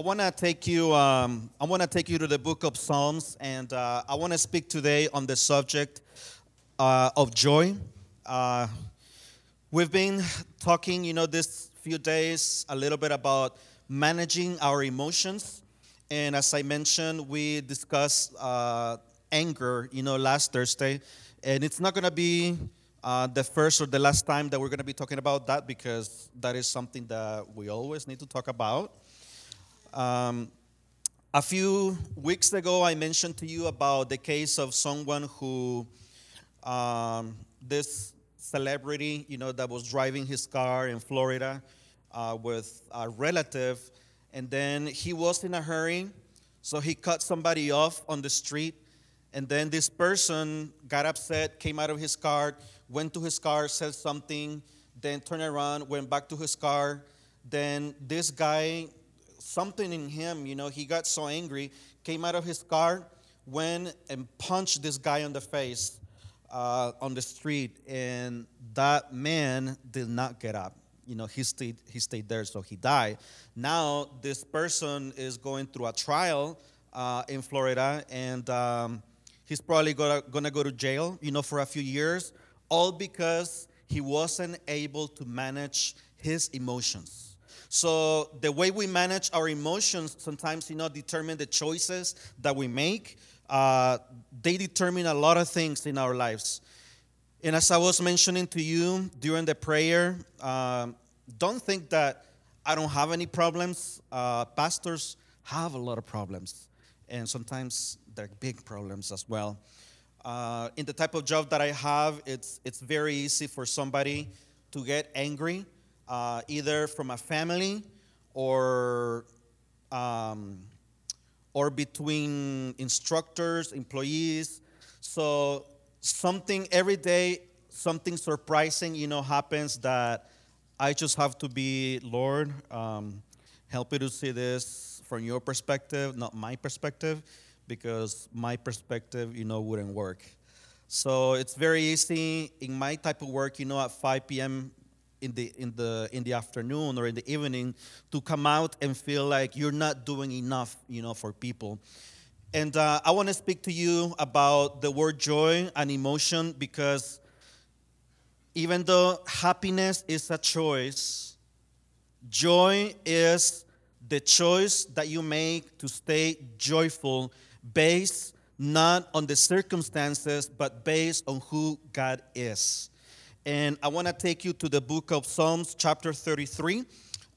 I want to take you. Um, I want to take you to the book of Psalms, and uh, I want to speak today on the subject uh, of joy. Uh, we've been talking, you know, this few days a little bit about managing our emotions, and as I mentioned, we discussed uh, anger, you know, last Thursday, and it's not going to be uh, the first or the last time that we're going to be talking about that because that is something that we always need to talk about. Um, a few weeks ago, I mentioned to you about the case of someone who, um, this celebrity, you know, that was driving his car in Florida uh, with a relative, and then he was in a hurry, so he cut somebody off on the street, and then this person got upset, came out of his car, went to his car, said something, then turned around, went back to his car. Then this guy, something in him, you know, he got so angry, came out of his car, went and punched this guy on the face uh, on the street, and that man did not get up. You know, he stayed, he stayed there, so he died. Now, this person is going through a trial uh, in Florida, and um, he's probably gonna, gonna go to jail, you know, for a few years all because he wasn't able to manage his emotions. So the way we manage our emotions sometimes, you know, determine the choices that we make. Uh, they determine a lot of things in our lives. And as I was mentioning to you during the prayer, um, don't think that I don't have any problems. Uh, pastors have a lot of problems, and sometimes they're big problems as well. Uh, in the type of job that I have, it's, it's very easy for somebody to get angry, uh, either from a family or, um, or between instructors, employees. So something every day, something surprising, you know, happens that I just have to be, Lord, um, help me to see this from your perspective, not my perspective because my perspective, you know, wouldn't work. So it's very easy in my type of work, you know, at 5 p.m. in the in the in the afternoon or in the evening to come out and feel like you're not doing enough, you know, for people. And uh, I want to speak to you about the word joy and emotion because even though happiness is a choice, joy is the choice that you make to stay joyful based not on the circumstances, but based on who God is. And I want to take you to the book of Psalms, chapter 33.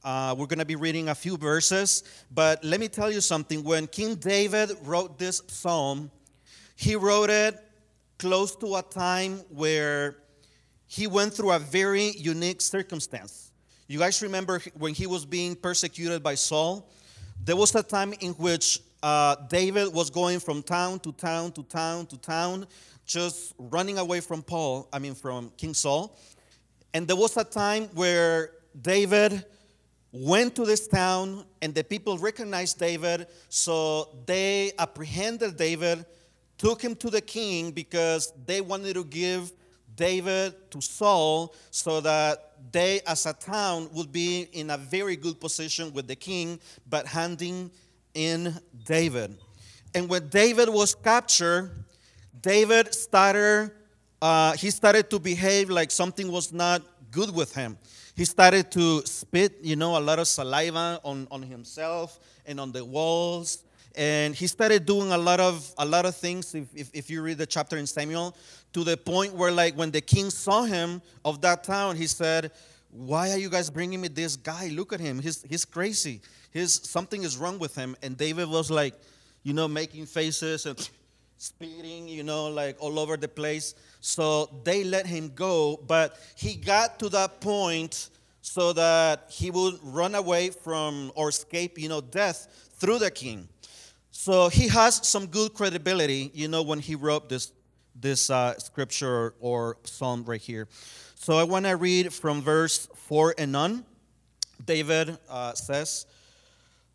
Uh, we're going to be reading a few verses, but let me tell you something. When King David wrote this psalm, he wrote it close to a time where he went through a very unique circumstance. You guys remember when he was being persecuted by Saul? There was a time in which uh, David was going from town to town to town to town, just running away from Paul, I mean, from King Saul. And there was a time where David went to this town and the people recognized David, so they apprehended David, took him to the king because they wanted to give David to Saul so that they, as a town, would be in a very good position with the king, but handing in David. And when David was captured, David started, uh, he started to behave like something was not good with him. He started to spit, you know, a lot of saliva on, on himself and on the walls. And he started doing a lot of a lot of things, if, if, if you read the chapter in Samuel, to the point where like when the king saw him of that town, he said, Why are you guys bringing me this guy? Look at him. He's he's crazy his something is wrong with him. And David was like, you know, making faces and speeding, you know, like all over the place. So they let him go, but he got to that point so that he would run away from or escape, you know, death through the king. So he has some good credibility, you know, when he wrote this this uh, scripture or psalm right here. So I want to read from verse four and on. David uh, says,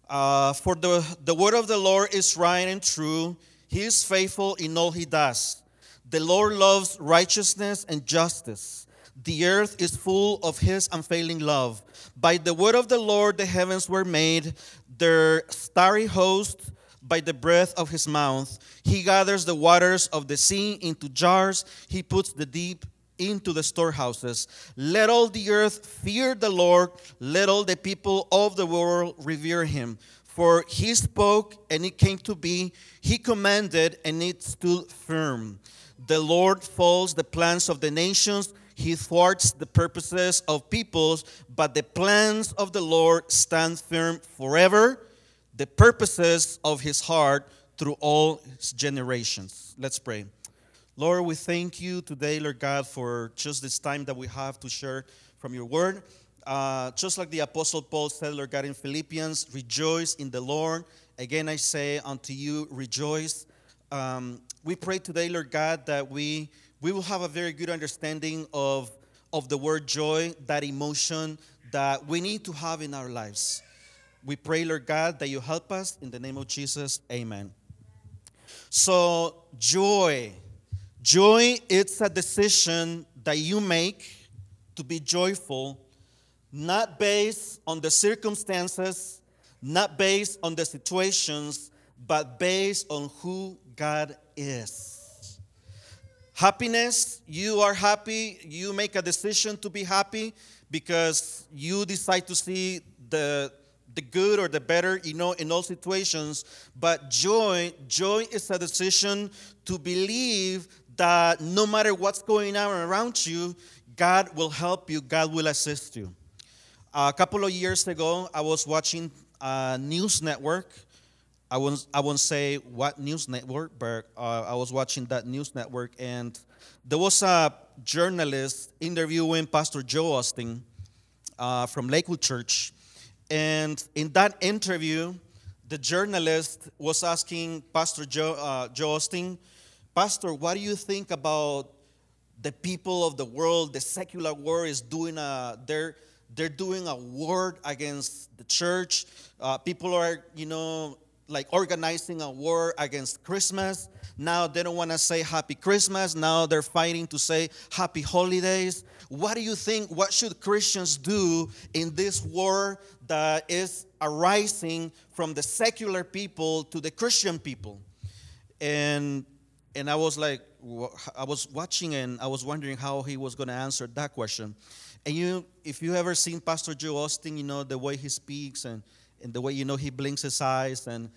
uh, for the, the word of the Lord is right and true. He is faithful in all he does. The Lord loves righteousness and justice. The earth is full of his unfailing love. By the word of the Lord the heavens were made, their starry host by the breath of his mouth. He gathers the waters of the sea into jars, he puts the deep into the storehouses. Let all the earth fear the Lord, let all the people of the world revere him. For he spoke and it came to be, he commanded and it stood firm. The Lord folds the plans of the nations, he thwarts the purposes of peoples, but the plans of the Lord stand firm forever, the purposes of his heart through all generations. Let's pray. Lord, we thank you today, Lord God, for just this time that we have to share from your word. Uh, just like the Apostle Paul said, Lord God, in Philippians, rejoice in the Lord. Again, I say unto you, rejoice. Um, we pray today, Lord God, that we, we will have a very good understanding of, of the word joy, that emotion that we need to have in our lives. We pray, Lord God, that you help us. In the name of Jesus, amen. So, joy Joy it's a decision that you make to be joyful, not based on the circumstances, not based on the situations, but based on who God is. Happiness, you are happy, you make a decision to be happy because you decide to see the the good or the better, you know, in all situations. But joy, joy is a decision to believe that no matter what's going on around you, God will help you, God will assist you. A couple of years ago, I was watching a news network. I won't, I won't say what news network, but uh, I was watching that news network, and there was a journalist interviewing Pastor Joe Osteen uh, from Lakewood Church. And in that interview, the journalist was asking Pastor Joe, uh, Joe Osteen, Pastor, what do you think about the people of the world, the secular world is doing a, they're, they're doing a war against the church. Uh, people are, you know, like organizing a war against Christmas. Now they don't want to say happy Christmas. Now they're fighting to say happy holidays. What do you think? What should Christians do in this war that is arising from the secular people to the Christian people? And and I was like, I was watching and I was wondering how he was going to answer that question. And you, if you ever seen Pastor Joe Osteen, you know the way he speaks and, and the way you know he blinks his eyes and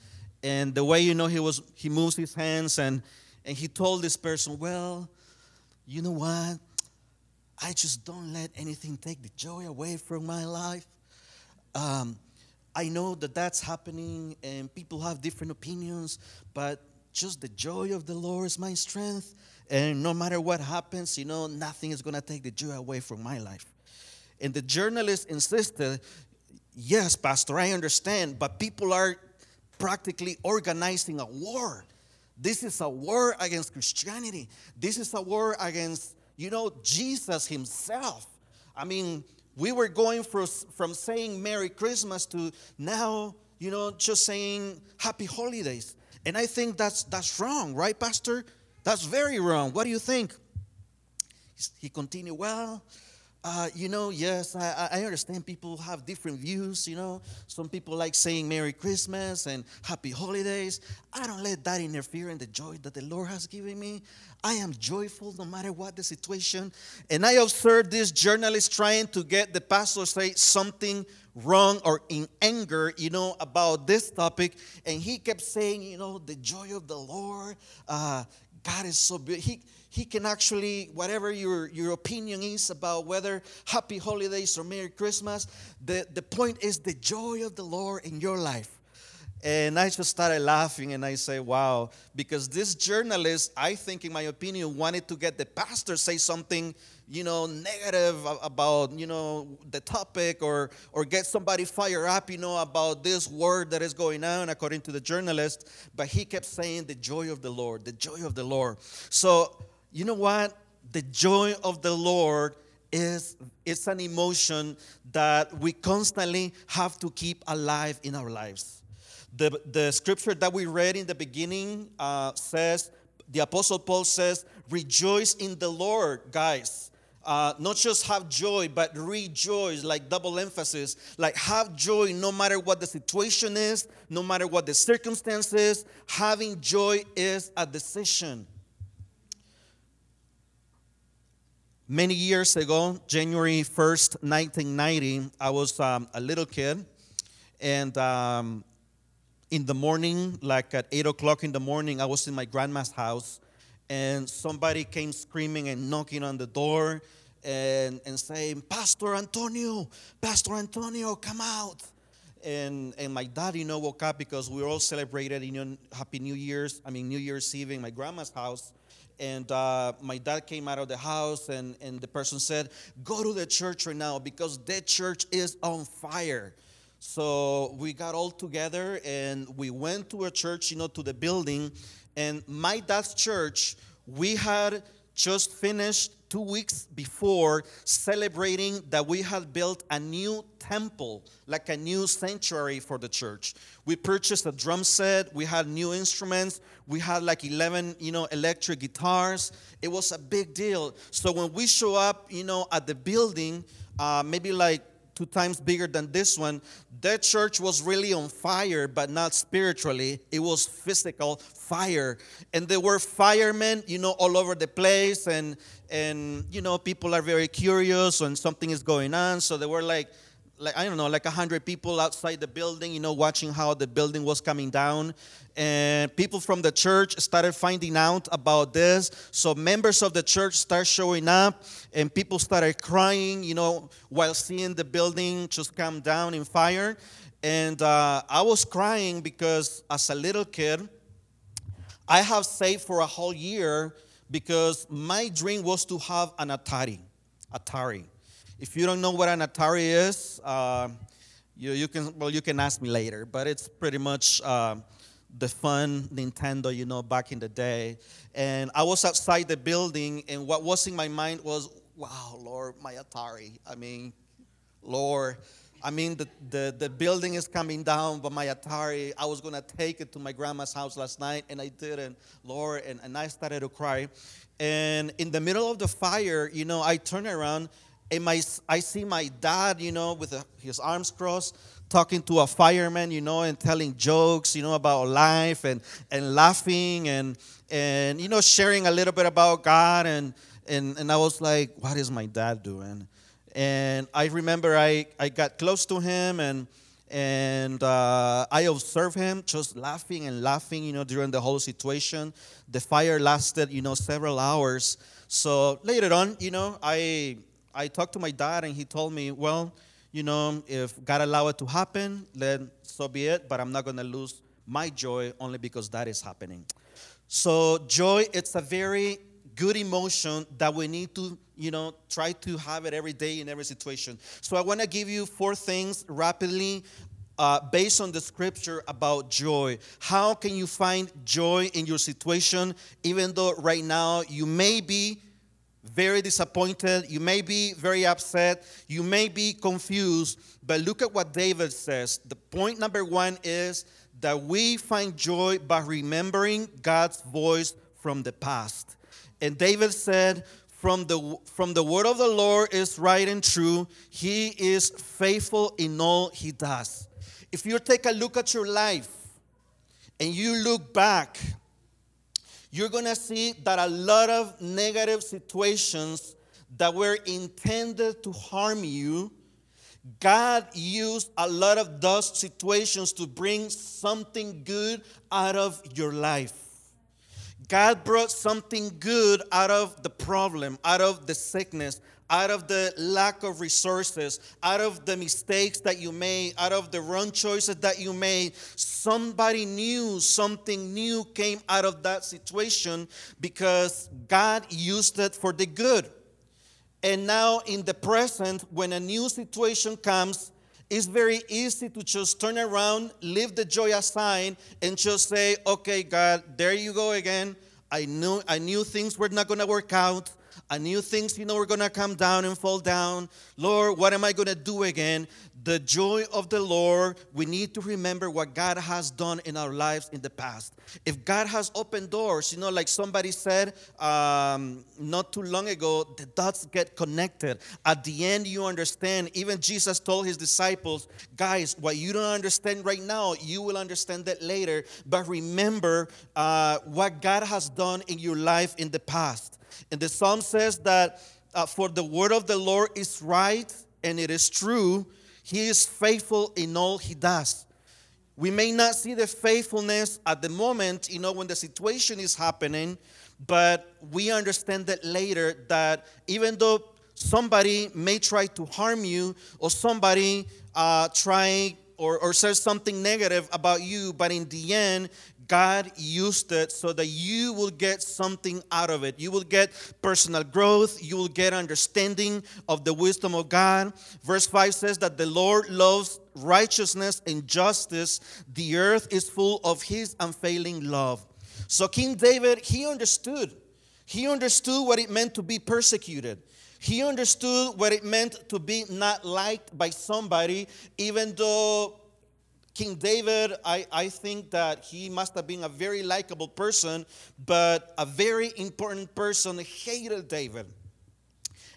and the way you know he was he moves his hands and and he told this person, well, you know what? I just don't let anything take the joy away from my life. Um, I know that that's happening and people have different opinions, but just the joy of the Lord is my strength. And no matter what happens, you know, nothing is going to take the joy away from my life. And the journalist insisted, Yes, Pastor, I understand, but people are practically organizing a war. This is a war against Christianity. This is a war against, you know, Jesus himself. I mean, we were going from, from saying Merry Christmas to now, you know, just saying Happy Holidays. And I think that's, that's wrong, right, Pastor? That's very wrong. What do you think? He continued, Well, uh, you know, yes, I, I understand people have different views. You know, some people like saying Merry Christmas and Happy Holidays. I don't let that interfere in the joy that the Lord has given me. I am joyful no matter what the situation. And I observed this journalist trying to get the pastor to say something wrong or in anger, you know, about this topic. And he kept saying, you know, the joy of the Lord. Uh, God is so. He, he can actually, whatever your, your opinion is about whether happy holidays or Merry Christmas, the, the point is the joy of the Lord in your life. And I just started laughing and I say, wow, because this journalist, I think, in my opinion, wanted to get the pastor say something, you know, negative about, you know, the topic or or get somebody fired up, you know, about this word that is going on, according to the journalist. But he kept saying the joy of the Lord, the joy of the Lord. So, you know what? The joy of the Lord is it's an emotion that we constantly have to keep alive in our lives the, the scripture that we read in the beginning uh, says, the Apostle Paul says, Rejoice in the Lord, guys. uh, not just have joy, but rejoice, like double emphasis. Like have joy no matter what the situation is, no matter what the circumstances. Having joy is a decision. Many years ago, January 1st, 1990, I was um, a little kid. And um, in the morning, like at 8 o'clock in the morning, I was in my grandma's house. And somebody came screaming and knocking on the door and, and saying, Pastor Antonio, Pastor Antonio, come out. And, and my dad, you know, woke up because we all celebrated, you know, Happy New Year's, I mean, New Year's Eve in my grandma's house and uh, my dad came out of the house and, and the person said go to the church right now because that church is on fire so we got all together and we went to a church you know to the building and my dad's church we had just finished two weeks before celebrating that we had built a new temple, like a new sanctuary for the church. We purchased a drum set, we had new instruments, we had like 11, you know, electric guitars. It was a big deal. So when we show up, you know, at the building, uh, maybe like two times bigger than this one. That church was really on fire, but not spiritually. It was physical fire. And there were firemen, you know, all over the place. And, and you know, people are very curious when something is going on. So they were like, like I don't know, like a hundred people outside the building, you know, watching how the building was coming down. And people from the church started finding out about this. So members of the church start showing up, and people started crying, you know, while seeing the building just come down in fire. And uh, I was crying because as a little kid, I have saved for a whole year because my dream was to have an Atari. Atari. If you don't know what an Atari is, uh, you, you can well you can ask me later. But it's pretty much uh, the fun Nintendo, you know, back in the day. And I was outside the building, and what was in my mind was, "Wow, Lord, my Atari." I mean, Lord. I mean, the, the, the building is coming down, but my Atari, I was going to take it to my grandma's house last night, and I didn't, Lord, and, and I started to cry. And in the middle of the fire, you know, I turned around and my, I see my dad, you know, with a, his arms crossed, talking to a fireman, you know, and telling jokes, you know, about life and, and laughing and, and, you know, sharing a little bit about God. And, and, and I was like, what is my dad doing? And I remember I, I got close to him and, and uh, I observed him just laughing and laughing, you know, during the whole situation. The fire lasted, you know, several hours. So later on, you know, I I talked to my dad, and he told me, well, you know, if God allow it to happen, then so be it. But I'm not going to lose my joy only because that is happening. So joy, it's a very good emotion that we need to, you know, try to have it every day in every situation. So I want to give you four things rapidly uh, based on the scripture about joy. How can you find joy in your situation, even though right now you may be very disappointed, you may be very upset, you may be confused, but look at what David says. The point number one is that we find joy by remembering God's voice from the past. And David said, from the, from the word of the Lord is right and true. He is faithful in all he does. If you take a look at your life and you look back you're going to see that a lot of negative situations that were intended to harm you, God used a lot of those situations to bring something good out of your life. God brought something good out of the problem, out of the sickness, out of the lack of resources, out of the mistakes that you made, out of the wrong choices that you made, somebody knew something new came out of that situation because God used it for the good. And now, in the present, when a new situation comes, it's very easy to just turn around, leave the joy aside, and just say, okay, God, there you go again. I knew, I knew things were not going to work out. I knew things, you know, were gonna come down and fall down. Lord, what am I gonna do again? The joy of the Lord, we need to remember what God has done in our lives in the past. If God has opened doors, you know, like somebody said um, not too long ago, the dots get connected. At the end, you understand. Even Jesus told his disciples, guys, what you don't understand right now, you will understand that later. But remember uh, what God has done in your life in the past. And the psalm says that uh, for the word of the Lord is right and it is true. He is faithful in all he does. We may not see the faithfulness at the moment, you know, when the situation is happening, but we understand that later that even though somebody may try to harm you or somebody uh, try or, or says something negative about you, but in the end, God used it so that you will get something out of it. You will get personal growth. You will get understanding of the wisdom of God. Verse 5 says that the Lord loves righteousness and justice. The earth is full of his unfailing love. So, King David, he understood. He understood what it meant to be persecuted. He understood what it meant to be not liked by somebody, even though King David, I, I think that he must have been a very likable person, but a very important person hated David.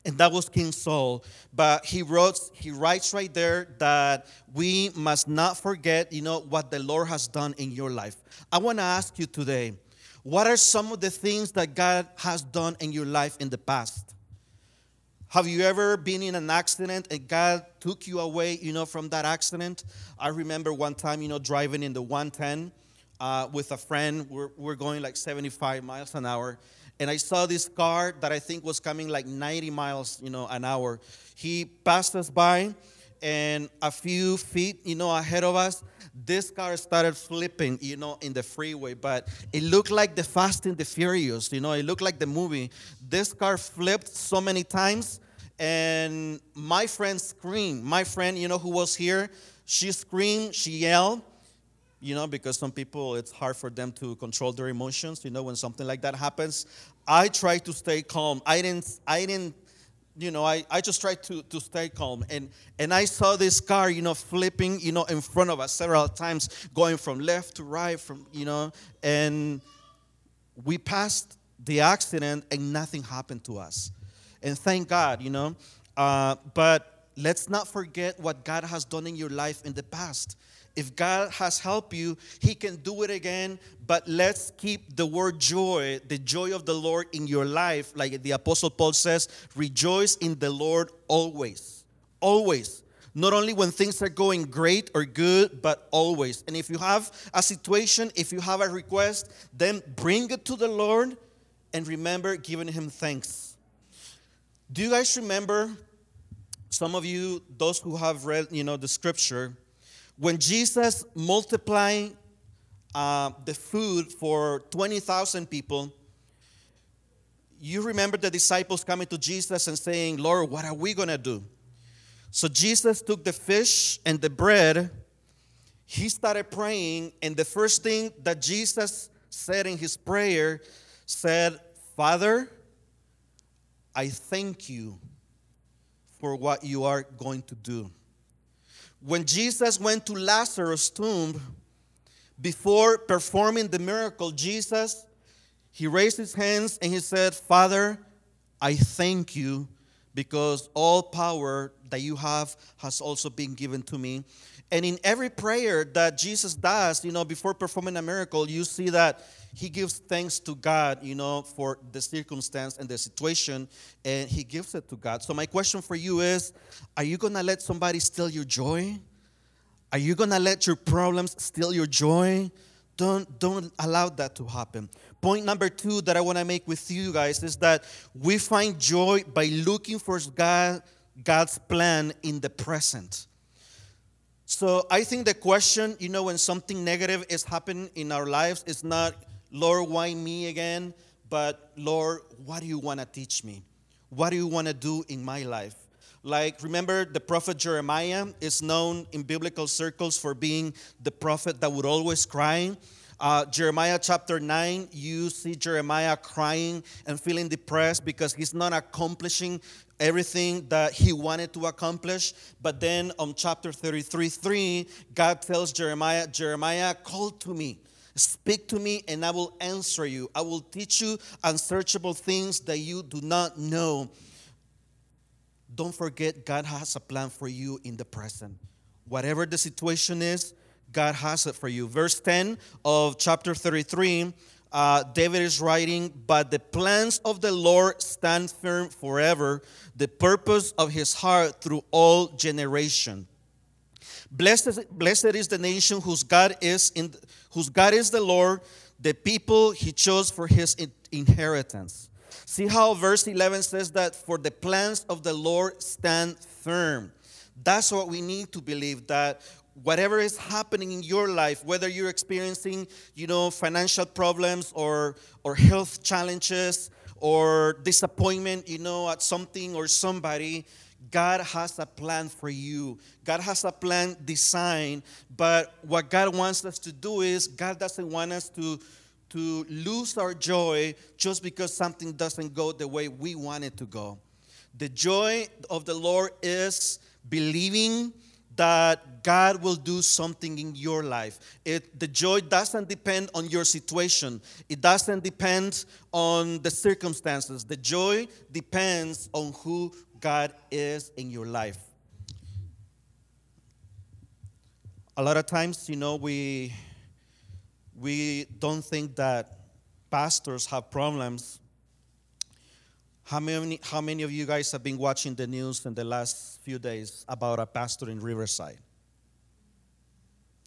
And that was King Saul. But he wrote, he writes right there that we must not forget, you know, what the Lord has done in your life. I want to ask you today, what are some of the things that God has done in your life in the past? Have you ever been in an accident and God took you away, you know, from that accident? I remember one time, you know, driving in the 110 uh, with a friend. We're, we're going like 75 miles an hour. And I saw this car that I think was coming like 90 miles, you know, an hour. He passed us by, and a few feet, you know, ahead of us, this car started flipping, you know, in the freeway. But it looked like the Fast and the Furious, you know, it looked like the movie. This car flipped so many times and my friend screamed. My friend, you know, who was here, she screamed, she yelled, you know, because some people, it's hard for them to control their emotions, you know, when something like that happens. I tried to stay calm. I didn't, I didn't, you know, I, I just tried to, to stay calm. And, and I saw this car, you know, flipping, you know, in front of us several times, going from left to right, from, you know, and we passed the accident and nothing happened to us and thank God, you know. Uh, but let's not forget what God has done in your life in the past. If God has helped you, He can do it again. But let's keep the word joy, the joy of the Lord in your life. Like the Apostle Paul says, rejoice in the Lord always. Always. Not only when things are going great or good, but always. And if you have a situation, if you have a request, then bring it to the Lord and remember giving Him thanks. Do you guys remember, some of you, those who have read, you know, the scripture, when Jesus multiplied uh, the food for 20,000 people, you remember the disciples coming to Jesus and saying, Lord, what are we going to do? So Jesus took the fish and the bread, he started praying, and the first thing that Jesus said in his prayer said, Father, I thank you for what you are going to do. When Jesus went to Lazarus' tomb, before performing the miracle, Jesus, he raised his hands and he said, Father, I thank you because all power that you have has also been given to me. And in every prayer that Jesus does, you know, before performing a miracle, you see that he gives thanks to God, you know, for the circumstance and the situation, and he gives it to God. So, my question for you is Are you going to let somebody steal your joy? Are you going to let your problems steal your joy? Don't, don't allow that to happen. Point number two that I want to make with you guys is that we find joy by looking for God, God's plan in the present. So I think the question, you know, when something negative is happening in our lives, is not, Lord, why me again? But Lord, what do you want to teach me? What do you want to do in my life? Like, remember, the prophet Jeremiah is known in biblical circles for being the prophet that would always cry. Uh, Jeremiah chapter 9, you see Jeremiah crying and feeling depressed because he's not accomplishing everything that he wanted to accomplish. But then on chapter 33 3, God tells Jeremiah, Jeremiah, call to me. Speak to me, and I will answer you. I will teach you unsearchable things that you do not know. Don't forget, God has a plan for you in the present. Whatever the situation is, God has it for you. Verse 10 of chapter 33, uh, David is writing, But the plans of the Lord stand firm forever, the purpose of his heart through all generation. Blessed, blessed is the nation whose God is in whose God is the Lord, the people he chose for his inheritance. See how verse 11 says that for the plans of the Lord stand firm. That's what we need to believe that whatever is happening in your life, whether you're experiencing, you know, financial problems or or health challenges or disappointment, you know, at something or somebody, God has a plan for you. God has a plan designed, but what God wants us to do is God doesn't want us to to lose our joy just because something doesn't go the way we want it to go. The joy of the Lord is believing that God will do something in your life. It, the joy doesn't depend on your situation, it doesn't depend on the circumstances. The joy depends on who God is in your life. A lot of times, you know, we, we don't think that pastors have problems. How many, how many of you guys have been watching the news in the last few days about a pastor in Riverside?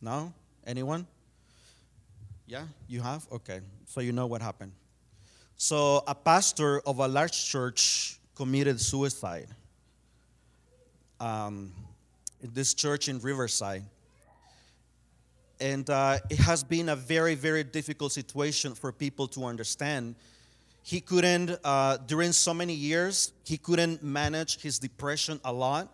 No? Anyone? Yeah, you have? Okay. So you know what happened. So, a pastor of a large church committed suicide um, this church in Riverside. And uh, it has been a very, very difficult situation for people to understand. He couldn't, uh, during so many years, he couldn't manage his depression a lot.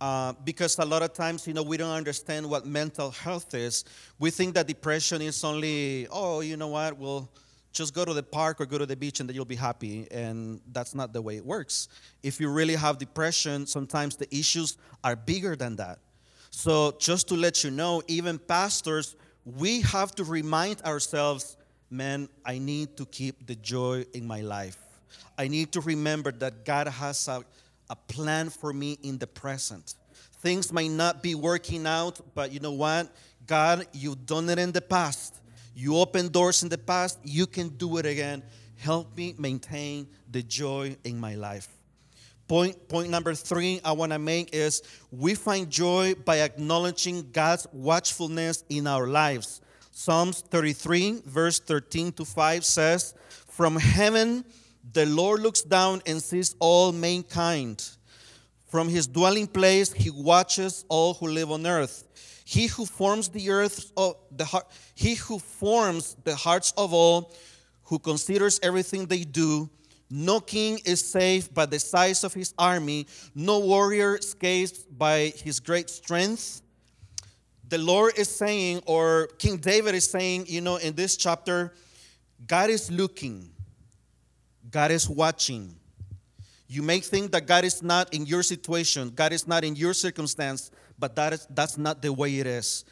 Uh, because a lot of times, you know, we don't understand what mental health is. We think that depression is only, oh, you know what, well, just go to the park or go to the beach and then you'll be happy. And that's not the way it works. If you really have depression, sometimes the issues are bigger than that. So, just to let you know, even pastors, we have to remind ourselves man, I need to keep the joy in my life. I need to remember that God has a, a plan for me in the present. Things might not be working out, but you know what? God, you've done it in the past. You opened doors in the past, you can do it again. Help me maintain the joy in my life. Point, point number three I want to make is we find joy by acknowledging God's watchfulness in our lives. Psalms 33, verse 13 to 5 says, From heaven the Lord looks down and sees all mankind. From his dwelling place he watches all who live on earth. He who forms the earth, of the heart, he who forms the hearts of all, who considers everything they do. No king is safe by the size of his army. No warrior escapes by his great strength. The Lord is saying, or King David is saying, you know, in this chapter, God is looking, God is watching. You may think that God is not in your situation, God is not in your circumstance, but that is, that's not the way it is.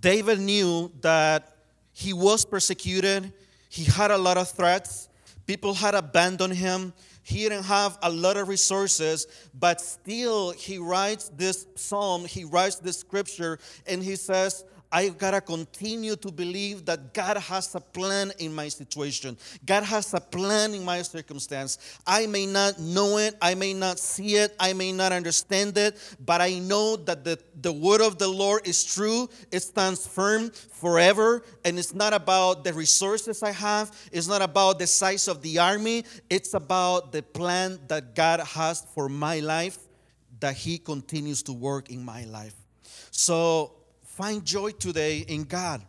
David knew that he was persecuted, he had a lot of threats, people had abandoned him, he didn't have a lot of resources, but still he writes this psalm, he writes this scripture, and he says, I've got to continue to believe that God has a plan in my situation. God has a plan in my circumstance. I may not know it, I may not see it, I may not understand it, but I know that the, the word of the Lord is true. It stands firm forever. And it's not about the resources I have, it's not about the size of the army, it's about the plan that God has for my life, that He continues to work in my life. So, Find joy today in God.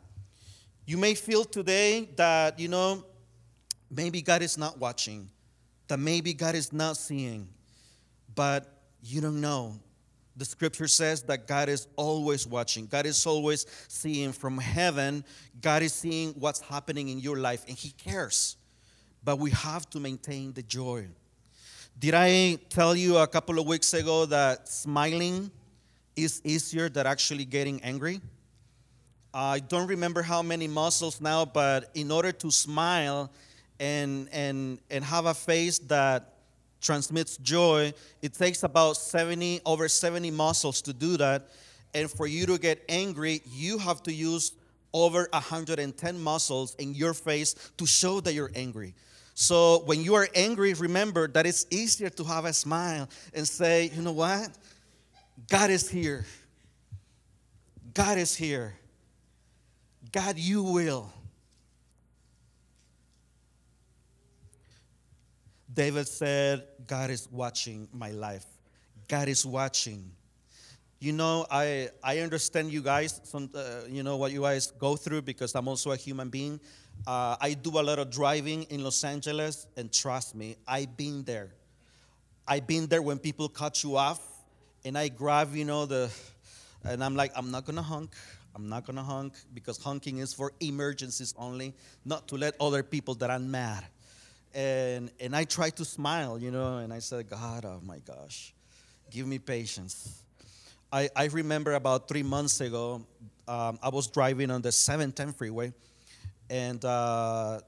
You may feel today that, you know, maybe God is not watching, that maybe God is not seeing, but you don't know. The scripture says that God is always watching. God is always seeing from heaven. God is seeing what's happening in your life and He cares. But we have to maintain the joy. Did I tell you a couple of weeks ago that smiling is easier than actually getting angry? I don't remember how many muscles now, but in order to smile and, and, and have a face that transmits joy, it takes about 70, over 70 muscles to do that. And for you to get angry, you have to use over 110 muscles in your face to show that you're angry. So when you are angry, remember that it's easier to have a smile and say, you know what? God is here. God is here. God, you will. David said, God is watching my life. God is watching. You know, I, I understand you guys, some, uh, you know, what you guys go through because I'm also a human being. Uh, I do a lot of driving in Los Angeles, and trust me, I've been there. I've been there when people cut you off, and I grab, you know, the, and I'm like, I'm not gonna honk. I'm not gonna honk because honking is for emergencies only, not to let other people that I'm mad and and I try to smile, you know, and I said, God, oh my gosh, give me patience. I, I remember about three months ago, um, I was driving on the 710 freeway, and uh,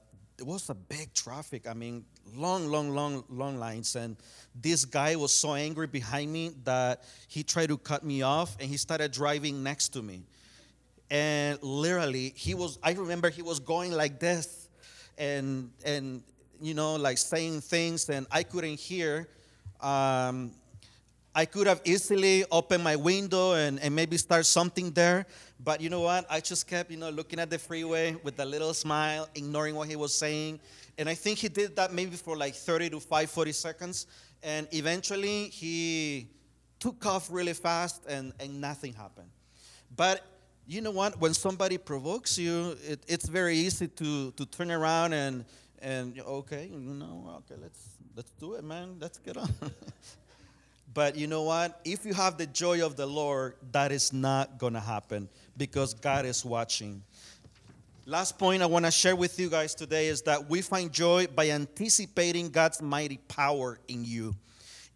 it was a big traffic. I mean, long, long, long, long lines. And this guy was so angry behind me that he tried to cut me off, and he started driving next to me. And literally, he was. I remember he was going like this, and and you know, like saying things, and I couldn't hear. Um, I could have easily opened my window and, and maybe start something there. But you know what? I just kept, you know, looking at the freeway with a little smile, ignoring what he was saying. And I think he did that maybe for like 30 to 5, 40 seconds. And eventually he took off really fast and, and nothing happened. But you know what? When somebody provokes you, it, it's very easy to, to turn around and, and okay, you know, okay, let's let's do it, man. Let's get on. but you know what? If you have the joy of the Lord, that is not gonna happen because God is watching. Last point I want to share with you guys today is that we find joy by anticipating God's mighty power in you.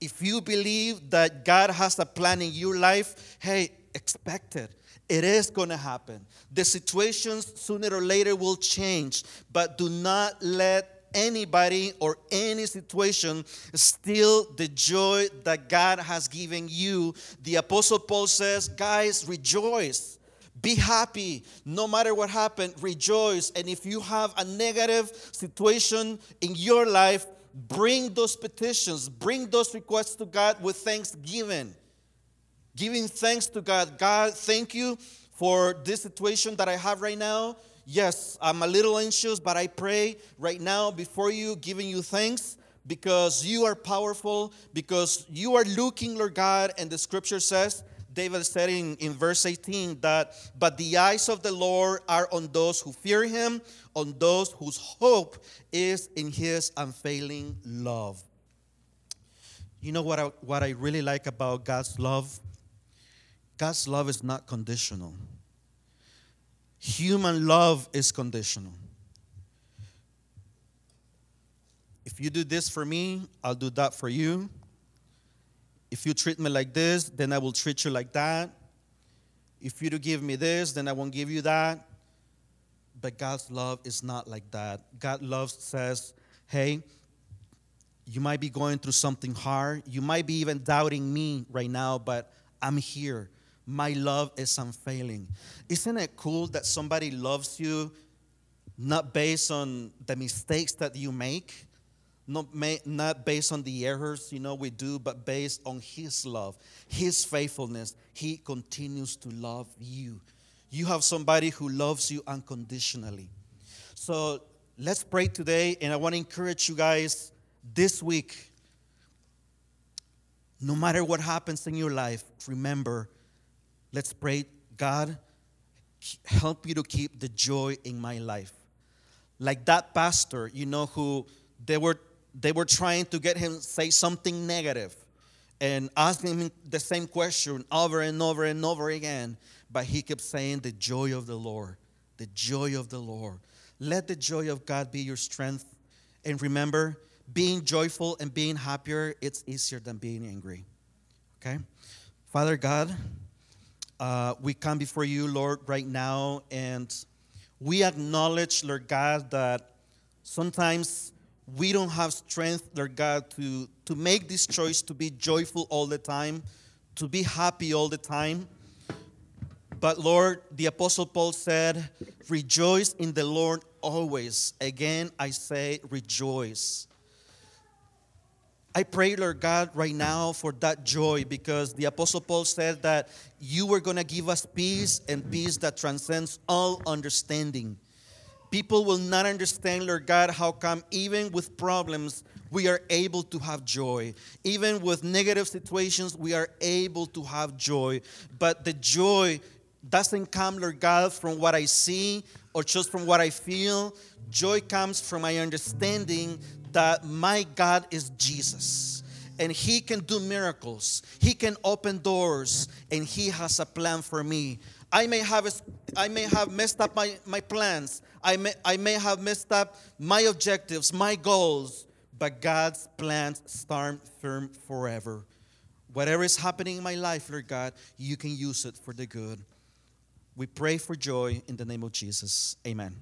If you believe that God has a plan in your life, hey, expect it. It is going to happen. The situations sooner or later will change, but do not let anybody or any situation steal the joy that God has given you. The Apostle Paul says, Guys, rejoice. Be happy no matter what happened, rejoice. And if you have a negative situation in your life, bring those petitions, bring those requests to God with thanksgiving giving thanks to God. God, thank you for this situation that I have right now. Yes, I'm a little anxious, but I pray right now before you, giving you thanks because you are powerful, because you are looking, Lord God, and the scripture says, David said in, in verse 18 that, but the eyes of the Lord are on those who fear him, on those whose hope is in his unfailing love. You know what I, what I really like about God's love? God's love is not conditional. Human love is conditional. If you do this for me, I'll do that for you. If you treat me like this, then I will treat you like that. If you do give me this, then I won't give you that. But God's love is not like that. God love says, hey, you might be going through something hard. You might be even doubting me right now, but I'm here. My love is unfailing. Isn't it cool that somebody loves you not based on the mistakes that you make, not, not based on the errors you know we do, but based on His love, His faithfulness. He continues to love you. You have somebody who loves you unconditionally. So let's pray today, and I want to encourage you guys this week. No matter what happens in your life, remember Let's pray, God, help you to keep the joy in my life. Like that pastor, you know, who they were they were trying to get him say something and asking him the same question over and over and over again. But he kept saying, The joy of the Lord, the joy of the Lord. Let the joy of God be your strength. And remember, being joyful and being happier, it's easier than being angry. Okay? Father God, uh, we come before you, Lord, right now, and we acknowledge, Lord God, that sometimes we don't have strength, Lord God, to, to make this choice to be joyful all the time, to be happy all the time. But Lord, the Apostle Paul said, Rejoice in the Lord always. Again, I say, rejoice. I pray, Lord God, right now for that joy because the Apostle Paul said that you were going to give us peace and peace that transcends all understanding. People will not understand, Lord God, how come even with problems we are able to have joy. Even with negative situations, we are able to have joy. But the joy doesn't come, Lord God, from what I see or just from what I feel. Joy comes from my understanding that my God is Jesus and he can do miracles. He can open doors and he has a plan for me. I may have I may have messed up my, my plans. I may I may have messed up my objectives, my goals, but God's plans stand firm forever. Whatever is happening in my life, Lord God, you can use it for the good. We pray for joy in the name of Jesus. Amen.